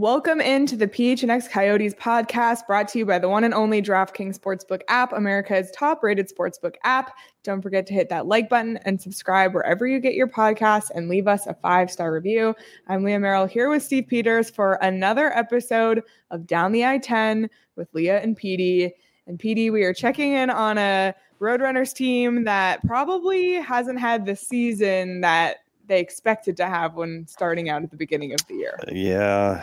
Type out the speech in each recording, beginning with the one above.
Welcome into the PHNX Coyotes podcast brought to you by the one and only DraftKings Sportsbook app, America's top rated sportsbook app. Don't forget to hit that like button and subscribe wherever you get your podcasts and leave us a five star review. I'm Leah Merrill here with Steve Peters for another episode of Down the I 10 with Leah and Petey. And Petey, we are checking in on a Roadrunners team that probably hasn't had the season that they expected to have when starting out at the beginning of the year. Yeah.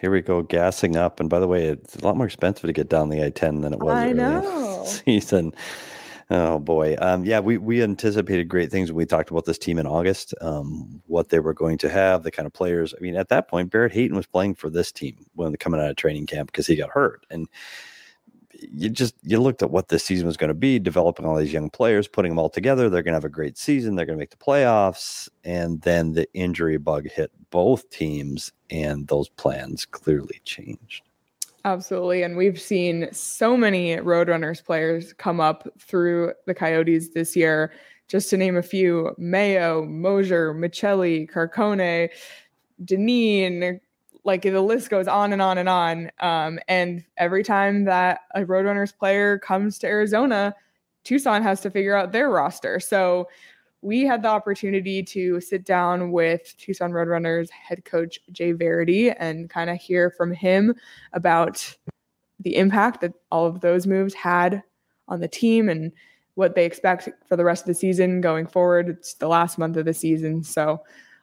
Here we go, gassing up. And by the way, it's a lot more expensive to get down the I 10 than it was I early in the know. season. Oh boy. Um, yeah, we, we anticipated great things when we talked about this team in August, um, what they were going to have, the kind of players. I mean, at that point, Barrett Hayton was playing for this team when they're coming out of training camp because he got hurt. And you just you looked at what this season was going to be, developing all these young players, putting them all together. They're going to have a great season. They're going to make the playoffs, and then the injury bug hit both teams, and those plans clearly changed. Absolutely. And we've seen so many Roadrunners players come up through the Coyotes this year. Just to name a few Mayo, Moser, Maccelli, Carcone, Dineen, like the list goes on and on and on. Um, and every time that a Roadrunners player comes to Arizona, Tucson has to figure out their roster. So we had the opportunity to sit down with Tucson Roadrunners head coach Jay Varady and kind of hear from him about the impact that all of those moves had on the team and what they expect for the rest of the season going forward. It's the last month of the season. So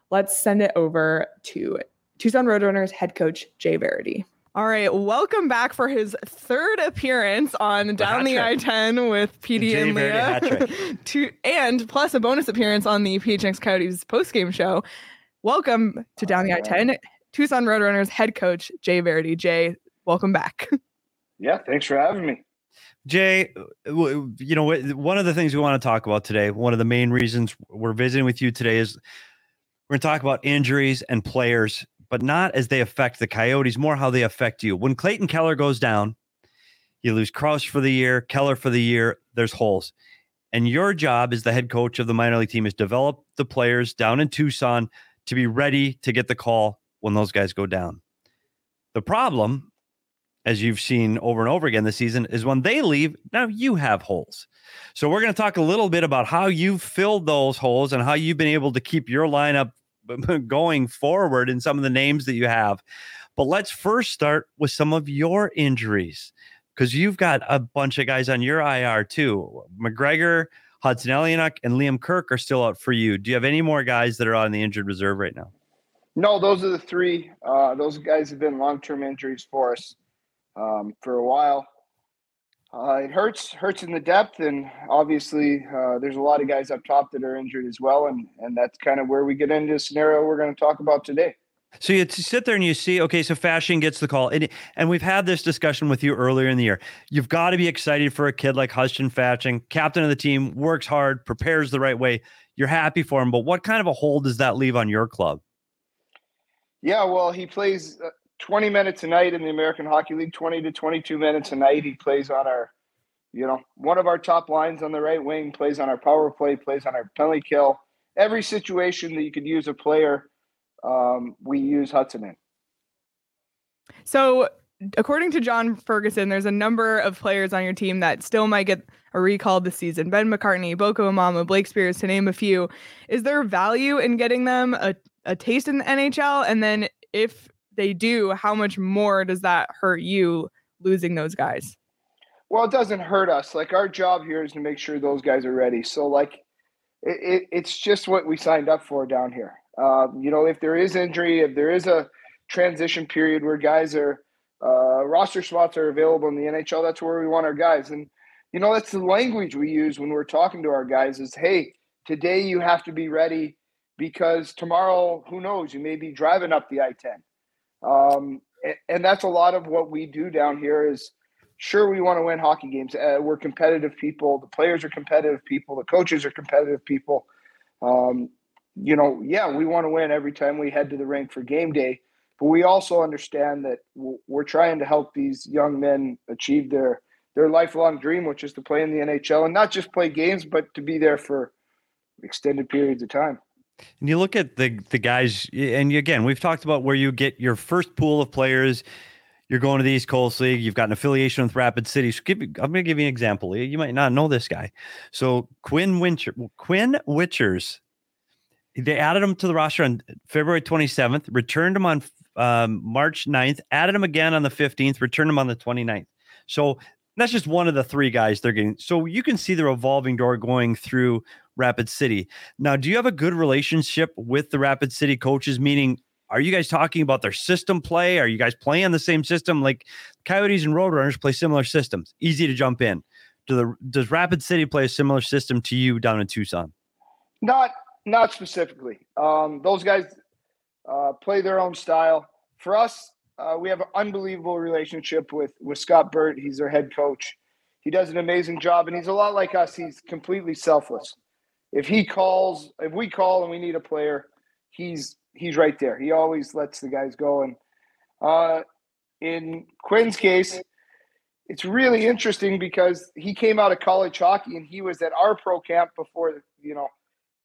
let's send it over to Tucson Roadrunners head coach Jay Varady. All right, welcome back for his third appearance on Down the I 10 with Petey Jay and Varady Leah. to, and plus a bonus appearance on the PHNX Coyotes postgame show. Welcome to Down the I 10, Tucson Roadrunners head coach Jay Varady. Jay, welcome back. Yeah, thanks for having me. Jay, you know, one of the things we want to talk about today, one of the main reasons we're visiting with you today is we're going to talk about injuries and players, but not as they affect the Coyotes, more how they affect you. When Clayton Keller goes down, you lose Kraus for the year, Keller for the year, there's holes. And your job as the head coach of the minor league team is develop the players down in Tucson to be ready to get the call when those guys go down. The problem as you've seen over and over again this season, is when they leave, now you have holes. So we're going to talk a little bit about how you've filled those holes and how you've been able to keep your lineup going forward in some of the names that you have. But let's first start with some of your injuries because you've got a bunch of guys on your IR too. McGregor, Hudson Elynuik, and Liam Kirk are still out for you. Do you have any more guys that are on the injured reserve right now? No, those are the three. Uh, those guys have been long-term injuries for us um, for a while. Uh, it hurts, hurts in the depth, and obviously uh, there's a lot of guys up top that are injured as well, and and that's kind of where we get into a scenario we're going to talk about today. So you sit there and you see, okay, so Fasching gets the call, and and we've had this discussion with you earlier in the year. You've got to be excited for a kid like Hudson Fasching, captain of the team, works hard, prepares the right way. You're happy for him, but what kind of a hold does that leave on your club? Yeah, well, he plays uh, 20 minutes a night in the American Hockey League, 20 to 22 minutes a night. He plays on our, you know, one of our top lines on the right wing, plays on our power play, plays on our penalty kill. Every situation that you could use a player, um, we use Hudson in. So according to John Ferguson, there's a number of players on your team that still might get a recall this season. Ben McCartney, Boko Imama, Blake Speers, to name a few. Is there value in getting them a, a taste in the NHL? And then if they do, how much more does that hurt you losing those guys? Well, it doesn't hurt us. Like our job here is to make sure those guys are ready. So like it, it, it's just what we signed up for down here. Um, you know, if there is injury, if there is a transition period where guys are uh, roster spots are available in the NHL, that's where we want our guys. And you know, that's the language we use when we're talking to our guys is, hey, today you have to be ready because tomorrow, who knows, you may be driving up the I-10. Um, and, and that's a lot of what we do down here is sure we want to win hockey games. Uh, we're competitive people. The players are competitive people. The coaches are competitive people. Um, you know, yeah, we want to win every time we head to the rink for game day. But we also understand that we're trying to help these young men achieve their their lifelong dream, which is to play in the NHL and not just play games, but to be there for extended periods of time. And you look at the the guys, and again, we've talked about where you get your first pool of players. You're going to the East Coast League. You've got an affiliation with Rapid City. So I'm going to give you an example. You might not know this guy. So Quinn Wincher, Quinn Wichers, they added him to the roster on February 27th, returned him on um, March 9th, added him again on the 15th, returned him on the 29th. So that's just one of the three guys they're getting. So you can see the revolving door going through Rapid City. Now, do you have a good relationship with the Rapid City coaches? Meaning, are you guys talking about their system play? Are you guys playing the same system? Like Coyotes and Roadrunners play similar systems, easy to jump in. Do the does Rapid City play a similar system to you down in Tucson? Not not specifically. Um, those guys uh, play their own style. For us, uh, we have an unbelievable relationship with with Scott Burt. He's our head coach. He does an amazing job, and he's a lot like us. He's completely selfless. If he calls, if we call and we need a player, he's he's right there. He always lets the guys go. And uh, in Quinn's case, it's really interesting because he came out of college hockey and he was at our pro camp before you know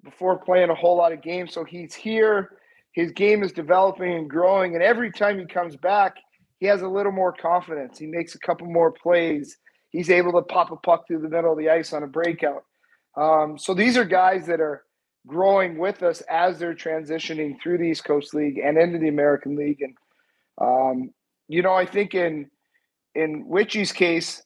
before playing a whole lot of games. So he's here his game is developing and growing. And every time he comes back, he has a little more confidence. He makes a couple more plays. He's able to pop a puck through the middle of the ice on a breakout. Um, so these are guys that are growing with us as they're transitioning through the East Coast League and into the American League. And um, you know, I think in in Witchy's case,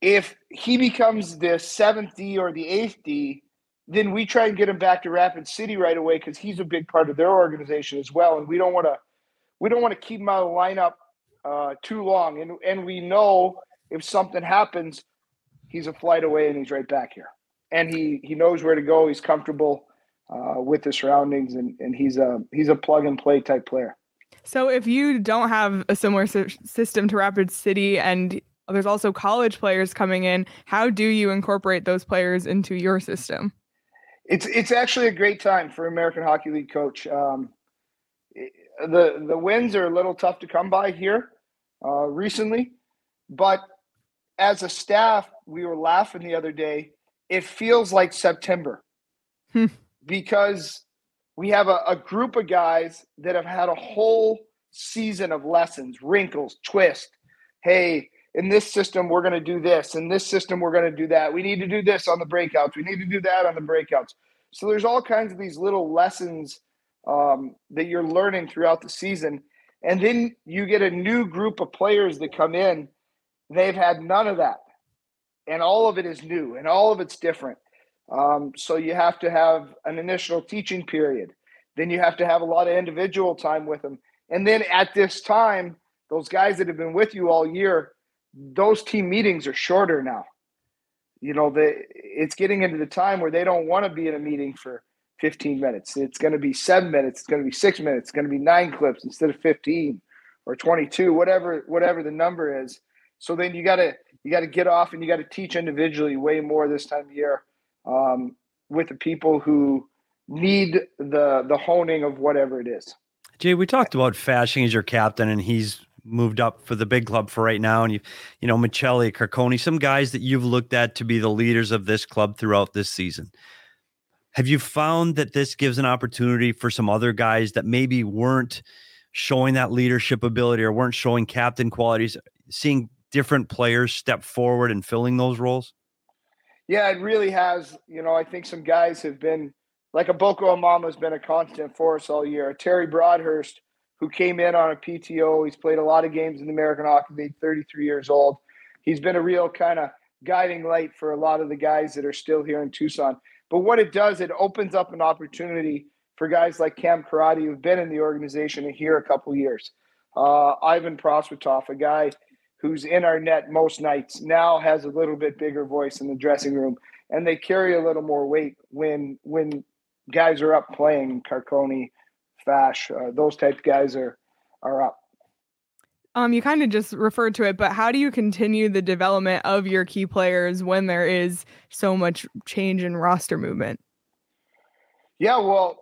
if he becomes the seventh D or the eighth D, then we try and get him back to Rapid City right away because he's a big part of their organization as well, and we don't want to we don't want to keep him out of the lineup uh, too long. And and we know if something happens, he's a flight away and he's right back here, and he he knows where to go. He's comfortable uh, with the surroundings, and and he's a he's a plug and play type player. So if you don't have a similar system to Rapid City and there's also college players coming in, how do you incorporate those players into your system? It's it's actually a great time for American Hockey League coach. Um, the the wins are a little tough to come by here uh, recently, but as a staff, we were laughing the other day. It feels like September hmm. because we have a, a group of guys that have had a whole season of lessons, wrinkles, twist. Hey, in this system, we're going to do this. In this system, we're going to do that. We need to do this on the breakouts. We need to do that on the breakouts. So there's all kinds of these little lessons um, that you're learning throughout the season. And then you get a new group of players that come in. They've had none of that. And all of it is new and all of it's different. Um, so you have to have an initial teaching period. Then you have to have a lot of individual time with them. And then at this time, those guys that have been with you all year, those team meetings are shorter now. You know, the it's getting into the time where they don't want to be in a meeting for 15 minutes. It's going to be seven minutes. It's going to be six minutes. It's going to be nine clips instead of 15 or 22, whatever whatever the number is. So then you got to you got to get off and you got to teach individually way more this time of year um, with the people who need the the honing of whatever it is. Jay, we talked about Fasching as your captain, and he's moved up for the big club for right now, and you, you know, Maccelli, Carcone, some guys that you've looked at to be the leaders of this club throughout this season. Have you found that this gives an opportunity for some other guys that maybe weren't showing that leadership ability or weren't showing captain qualities, seeing different players step forward and filling those roles? Yeah, it really has. You know, I think some guys have been like a Boko Imama has been a constant force all year. Terry Broadhurst, who came in on a PTO, he's played a lot of games in the American Hockey League, 33 years old. He's been a real kind of guiding light for a lot of the guys that are still here in Tucson. But what it does, it opens up an opportunity for guys like Cam Crotty, who've been in the organization and here a couple years. Uh, Ivan Prosvetov, a guy who's in our net most nights, now has a little bit bigger voice in the dressing room, and they carry a little more weight when when guys are up playing. Carcone, Fash, uh, those type guys are are up. Um, you kind of just referred to it, but how do you continue the development of your key players when there is so much change in roster movement? Yeah, well,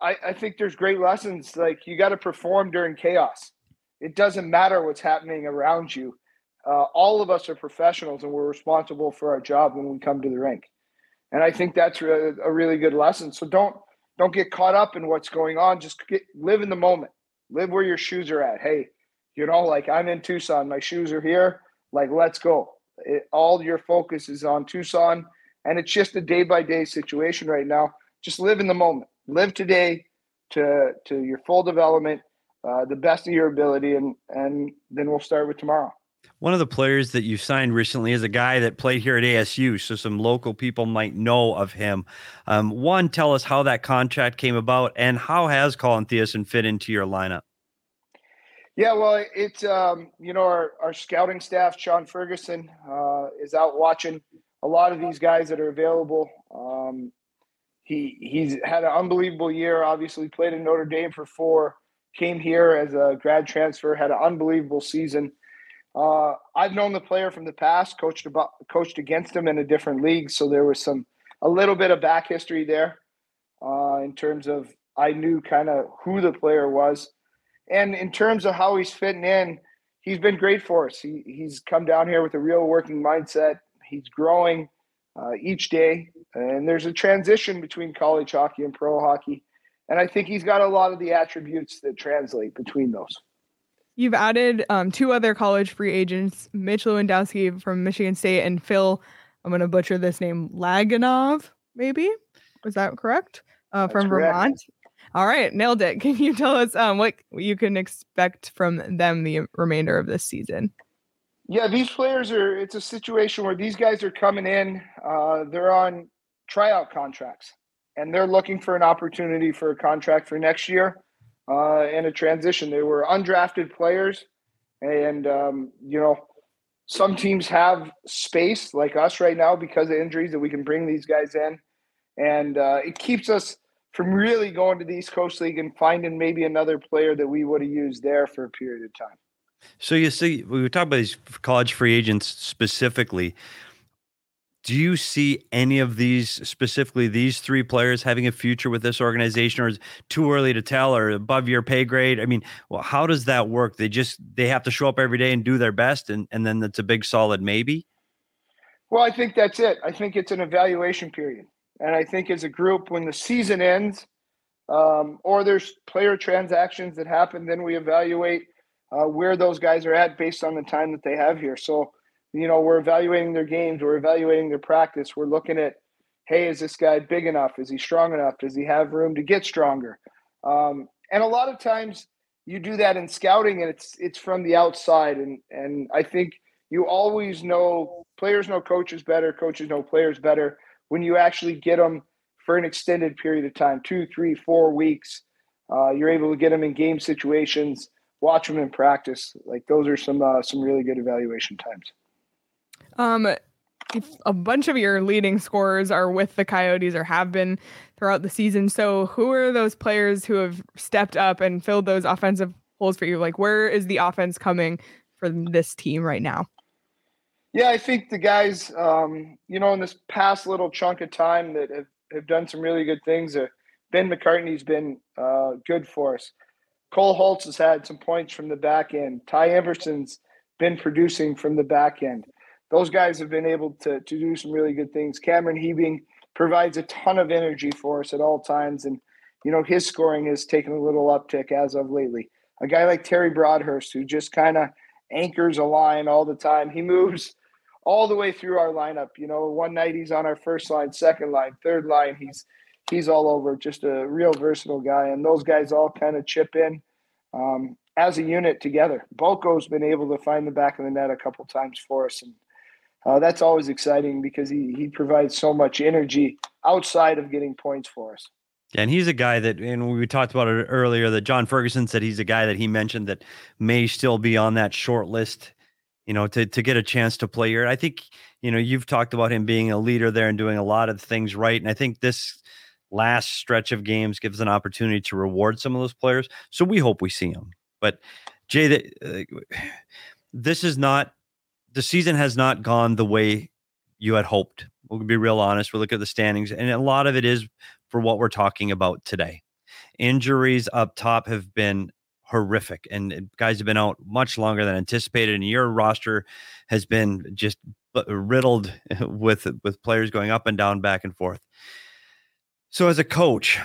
I, I think there's great lessons. Like you got to perform during chaos. It doesn't matter what's happening around you. Uh, all of us are professionals, and we're responsible for our job when we come to the rink. And I think that's a, a really good lesson. So don't don't get caught up in what's going on. Just get, live in the moment. Live where your shoes are at. Hey, you know, like I'm in Tucson, my shoes are here. Like, let's go. It, all your focus is on Tucson, and it's just a day by day situation right now. Just live in the moment. Live today to to your full development, uh, the best of your ability, and and then we'll start with tomorrow. One of the players that you signed recently is a guy that played here at ASU, so some local people might know of him. Um, one, tell us how that contract came about, and how has Colin Theisen fit into your lineup? Yeah, well, it's um, you know our, our scouting staff, Sean Ferguson, uh, is out watching a lot of these guys that are available. Um, he he's had an unbelievable year. Obviously, played in Notre Dame for four. Came here as a grad transfer, had an unbelievable season. Uh, I've known the player from the past, coached about, coached against him in a different league, so there was some a little bit of back history there uh, in terms of I knew kind of who the player was. And in terms of how he's fitting in, he's been great for us. He, he's come down here with a real working mindset. He's growing uh, each day, and there's a transition between college hockey and pro hockey. And I think he's got a lot of the attributes that translate between those. You've added um, two other college free agents, Mitch Lewandowski from Michigan State and Phil, I'm going to butcher this name, Laganov, maybe? Was that correct? Uh, from correct. Vermont. All right, nailed it. Can you tell us um, what you can expect from them the remainder of this season? Yeah, these players are. It's a situation where these guys are coming in. Uh, they're on tryout contracts, and they're looking for an opportunity for a contract for next year uh, and a transition. They were undrafted players, and um, you know, some teams have space like us right now because of injuries that we can bring these guys in, and uh, it keeps us from really going to the East Coast League and finding maybe another player that we would have used there for a period of time. So you see, we were talking about these college free agents specifically. Do you see any of these specifically these three players having a future with this organization, or is too early to tell, or above your pay grade? I mean, well, how does that work? They just they have to show up every day and do their best, and and then it's a big solid maybe. Well, I think that's it. I think it's an evaluation period. And I think as a group, when the season ends, um, or there's player transactions that happen, then we evaluate uh, where those guys are at based on the time that they have here. So, you know, we're evaluating their games, we're evaluating their practice, we're looking at, hey, is this guy big enough? Is he strong enough? Does he have room to get stronger? Um, and a lot of times you do that in scouting, and it's it's from the outside, and and I think you always know players know coaches better, coaches know players better when you actually get them for an extended period of time two, three, four weeks. Uh, you're able to get them in game situations, watch them in practice. Like those are some uh, some really good evaluation times. Um, a bunch of your leading scorers are with the Coyotes or have been throughout the season. So who are those players who have stepped up and filled those offensive holes for you? Like where is the offense coming for this team right now? Yeah, I think the guys, um, you know, in this past little chunk of time that have, have done some really good things. Uh, ben McCartney's been uh, good for us. Cole Hults has had some points from the back end. Ty Emberson's been producing from the back end. Those guys have been able to, to do some really good things. Cameron Hebing provides a ton of energy for us at all times. And, you know, his scoring has taken a little uptick as of lately. a guy like Terry Broadhurst, who just kind of anchors a line all the time. He moves all the way through our lineup. You know, one night he's on our first line, second line, third line. He's he's all over. Just a real versatile guy, and those guys all kind of chip in um, as a unit together. Boko's been able to find the back of the net a couple times for us, and uh, that's always exciting because he he provides so much energy outside of getting points for us. Yeah, and he's a guy that, and we talked about it earlier, that John Ferguson said he's a guy that he mentioned that may still be on that short list, you know, to to get a chance to play here. I think, you know, you've talked about him being a leader there and doing a lot of things right. And I think this last stretch of games gives an opportunity to reward some of those players. So we hope we see him. But Jay, that uh, this is not the season has not gone the way you had hoped. We'll be real honest. We'll look at the standings, and a lot of it is for what we're talking about today. Injuries up top have been horrific, and guys have been out much longer than anticipated. And your roster has been just riddled with with players going up and down, back and forth. So, as a coach,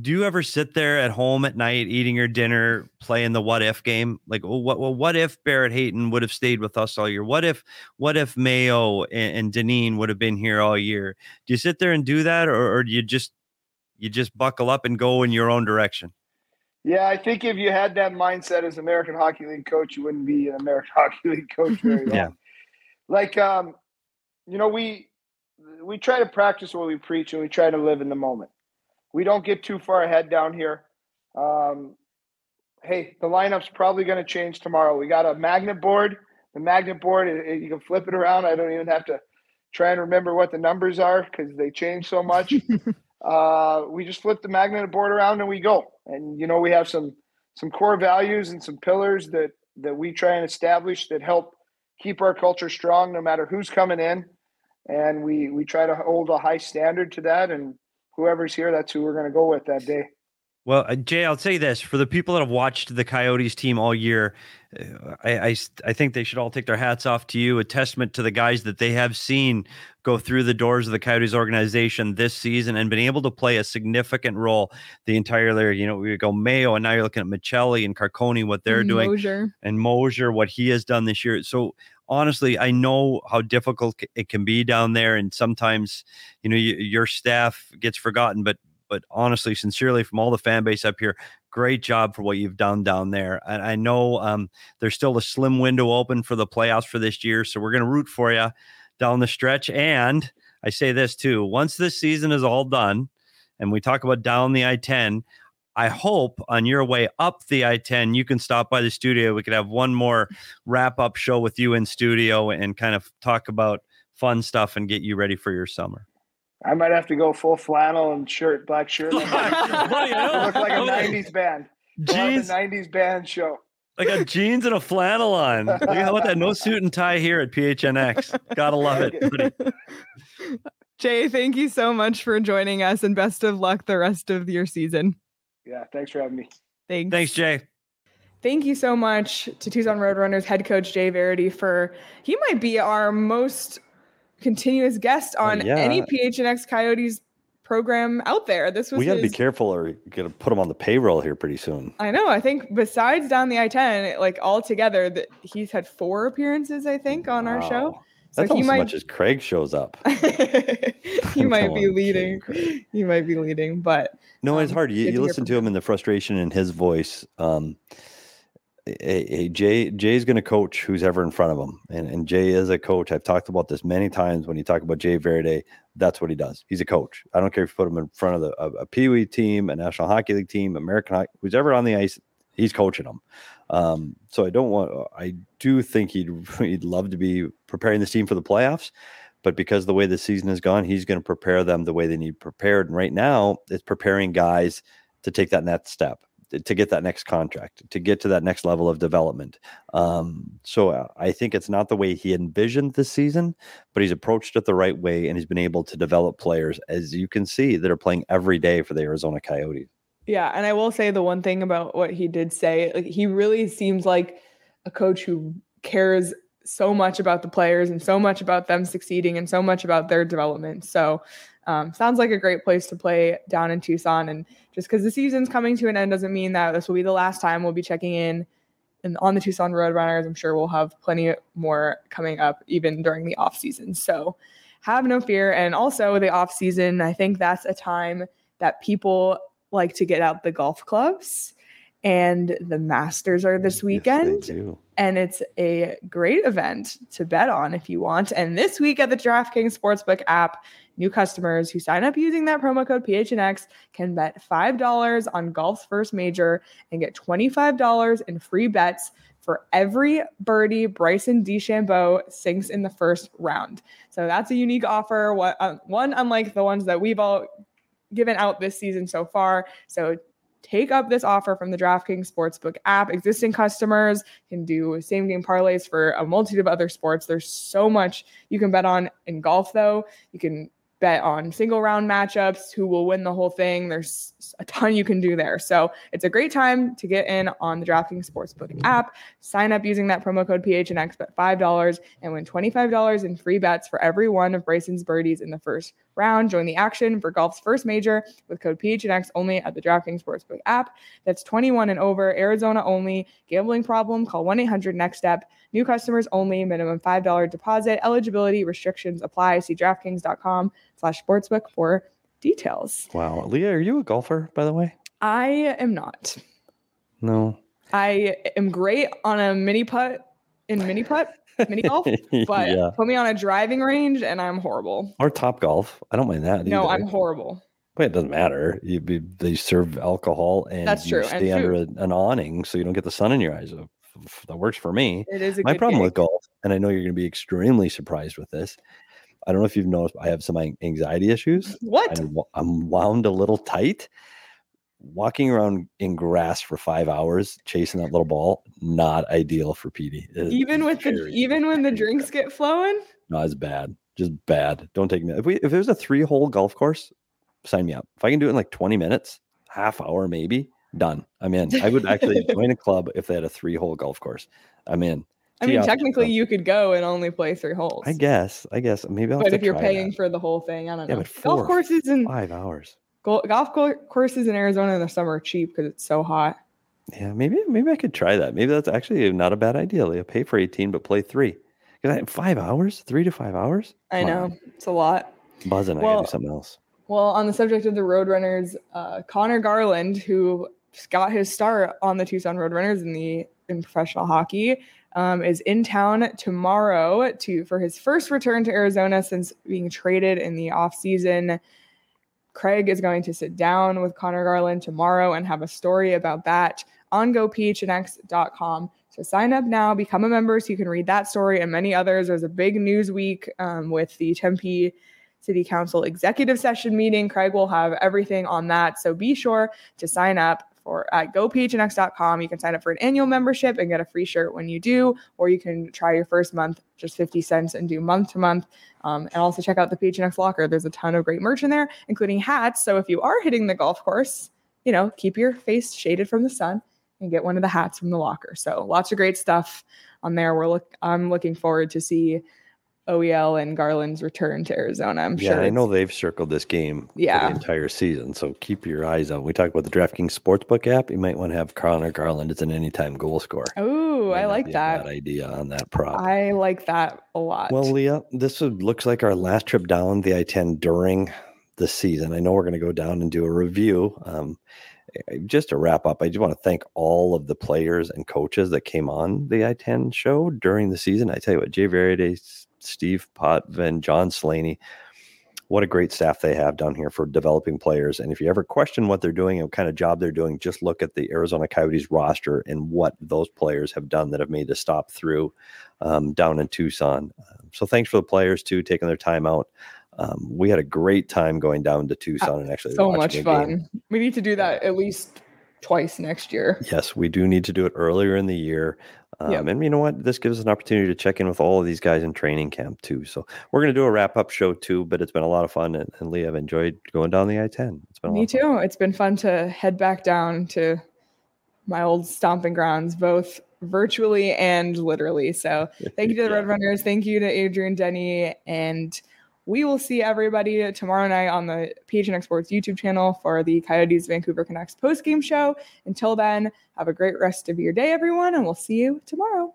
do you ever sit there at home at night eating your dinner, playing the what if game? Like, well, what, well, what if Barrett Hayton would have stayed with us all year? What if, what if Mayo and, and Dineen would have been here all year? Do you sit there and do that, or, or do you just, you just buckle up and go in your own direction? Yeah, I think if you had that mindset as American Hockey League coach, you wouldn't be an American Hockey League coach very long. yeah. Like, um, you know, we we try to practice what we preach and we try to live in the moment. We don't get too far ahead down here. Um, hey, the lineup's probably going to change tomorrow. We got a magnet board. The magnet board, it, it, you can flip it around. I don't even have to try and remember what the numbers are because they change so much. uh, we just flip the magnet board around and we go. And you know, we have some some core values and some pillars that that we try and establish that help keep our culture strong, no matter who's coming in and we we try to hold a high standard to that and whoever's here that's who we're going to go with that day. Well uh, jay i'll say this for the people that have watched the coyotes team all year uh, I, I i think they should all take their hats off to you a testament to the guys that they have seen go through the doors of the coyotes organization this season and been able to play a significant role the entire year. You know we go mayo and now you're looking at Maccelli and Carcone, what they're and doing Moser. and mosier what he has done this year. So honestly, I know how difficult it can be down there, and sometimes, you know, you, your staff gets forgotten. But but honestly, sincerely, from all the fan base up here, great job for what you've done down there. And I know um, there's still a slim window open for the playoffs for this year, so we're going to root for you down the stretch. And I say this too: once this season is all done, and we talk about down the I-10, I hope on your way up the I 10, you can stop by the studio. We could have one more wrap up show with you in studio and kind of talk about fun stuff and get you ready for your summer. I might have to go full flannel and shirt, black shirt. look like a 90s band. Jeans. 90s band show. I got jeans and a flannel on. Look how about that. No suit and tie here at PHNX. Gotta love it. Jay, thank you so much for joining us and best of luck the rest of your season. Yeah, thanks for having me. Thanks. Thanks, Jay. Thank you so much to Tucson Roadrunners head coach Jay Varady for he might be our most continuous guest oh, on uh, yeah. any PHNX Coyotes program out there. This was we got to be careful, or you're gonna put him on the payroll here pretty soon. I know. I think besides down the I-10, like all together, that he's had four appearances. I think on wow. our show. That's so he might, much as Craig shows up. he might be leading. He might be leading, but no, um, it's hard. You, you listen to him and the frustration in his voice. Um, a, a Jay Jay's going to coach who's ever in front of him, and and Jay is a coach. I've talked about this many times. When you talk about Jay Varady, that's what he does. He's a coach. I don't care if you put him in front of the, a, a Pee Wee team, a National Hockey League team, American Hockey, who's ever on the ice, he's coaching them. Um, so I don't want. I do think he'd he'd love to be preparing this team for the playoffs, but because the way the season has gone, he's going to prepare them the way they need prepared. And right now, it's preparing guys to take that next step, to get that next contract, to get to that next level of development. Um, so uh, I think it's not the way he envisioned this season, but he's approached it the right way, and he's been able to develop players, as you can see, that are playing every day for the Arizona Coyotes. Yeah, and I will say the one thing about what he did say, like he really seems like a coach who cares so much about the players and so much about them succeeding and so much about their development. So um, sounds like a great place to play down in Tucson. And just because the season's coming to an end doesn't mean that this will be the last time we'll be checking in and on the Tucson Roadrunners. I'm sure we'll have plenty more coming up even during the off season. So have no fear. And also the off season, I think that's a time that people like to get out the golf clubs and the Masters are this weekend. Yes, and it's a great event to bet on if you want. And this week at the DraftKings Sportsbook app, new customers who sign up using that promo code PHNX can bet $5 on golf's first major and get $25 in free bets for every birdie Bryson DeChambeau sinks in the first round. So that's a unique offer, uh, one unlike the ones that we've all given out this season so far. So take up this offer from the DraftKings Sportsbook app. Existing customers can do same game parlays for a multitude of other sports. There's so much you can bet on in golf, though. You can bet on single round matchups, who will win the whole thing. There's a ton you can do there. So it's a great time to get in on the DraftKings Sportsbook app. Sign up using that promo code PHNX, bet $5 and win $25 in free bets for every one of Bryson's birdies in the first round. Join the action for golf's first major with code PHNX only at the DraftKings Sportsbook app. That's 21 and over, Arizona only. Gambling problem? Call 1 800 NEXT STEP. New customers only. Minimum $5 deposit. Eligibility restrictions apply. See DraftKings.com slash sportsbook for details. Wow. Leah, are you a golfer, by the way? I am not. No. I am great on a mini putt in mini putt mini golf, but yeah. put me on a driving range and I'm horrible. Or top golf. I don't mind that. No, either. I'm horrible. But it doesn't matter. You be, they serve alcohol and that's true. stay and under a, an awning so you don't get the sun in your eyes. That works for me. It is my problem gig. with golf, and I know you're going to be extremely surprised with this. I don't know if you've noticed, I have some anxiety issues. What? I'm, I'm wound a little tight walking around in grass for five hours chasing that little ball not ideal for Petey. Even with the even when the drinks get flowing. No, it's bad. Just bad. Don't take me. If we if there's a three hole golf course, sign me up. If I can do it in like 20 minutes, half hour maybe, done. I'm in. I would actually join a club if they had a three hole golf course. I'm in. I mean, technically, you could go and only play three holes. I guess. I guess maybe. I'll but if you're paying that. for the whole thing, I don't yeah, know. But four, golf courses and five hours golf courses in Arizona in the summer are cheap because it's so hot. Yeah, maybe maybe I could try that. Maybe that's actually not a bad idea. Leah. Pay for 18, but play three. Because five hours, three to five hours. I know it's a lot. Buzzing. Well, I gotta do something else. Well, on the subject of the Roadrunners, uh, Connor Garland, who got his start on the Tucson Roadrunners in the in professional hockey, um, is in town tomorrow to for his first return to Arizona since being traded in the off season. Craig is going to sit down with Connor Garland tomorrow and have a story about that on gophnx.com. So sign up now, become a member so you can read that story and many others. There's a big news week um, with the Tempe City Council executive session meeting. Craig will have everything on that. So be sure to sign up for at gophnx.com. You can sign up for an annual membership and get a free shirt when you do, or you can try your first month just 50 cents and do month to month. Um, and also check out the PHNX locker. There's a ton of great merch in there, including hats. So if you are hitting the golf course, you know, keep your face shaded from the sun and get one of the hats from the locker. So lots of great stuff on there. We're look I'm looking forward to see OEL and Garland's return to Arizona. I'm yeah, sure. I know they've circled this game yeah. the entire season. So keep your eyes out. We talk about the DraftKings Sportsbook app. You might want to have Connor Garland as an anytime goal scorer. Oh, I like that. idea on that prop. I like that a lot. Well, Leah, this looks like our last trip down the I-10 during the season. I know we're going to go down and do a review. Um, eh, just to wrap up, I just want to thank all of the players and coaches that came on the I-10 show during the season. I tell you what, Jay Varides, Steve Potvin, John Slaney. What a great staff they have down here for developing players. And if you ever question what they're doing and what kind of job they're doing, just look at the Arizona Coyotes roster and what those players have done that have made the stop through um, down in Tucson. Um, so thanks for the players too, taking their time out. Um, we had a great time going down to Tucson and actually so much fun. Game. We need to do that at least twice next year. Yes, we do need to do it earlier in the year. Um, yep. And you know what? This gives us an opportunity to check in with all of these guys in training camp too. So we're going to do a wrap up show too, but it's been a lot of fun. And, and Lee, I've enjoyed going down the I 10. It's been Me too. It's been fun to head back down to my old stomping grounds, both virtually and literally. So thank you to the yeah. Roadrunners. Thank you to Adrian Denny. And we will see everybody tomorrow night on the PHNX Sports YouTube channel for the Coyotes Vancouver Canucks post game show. Until then, have a great rest of your day, everyone, and we'll see you tomorrow.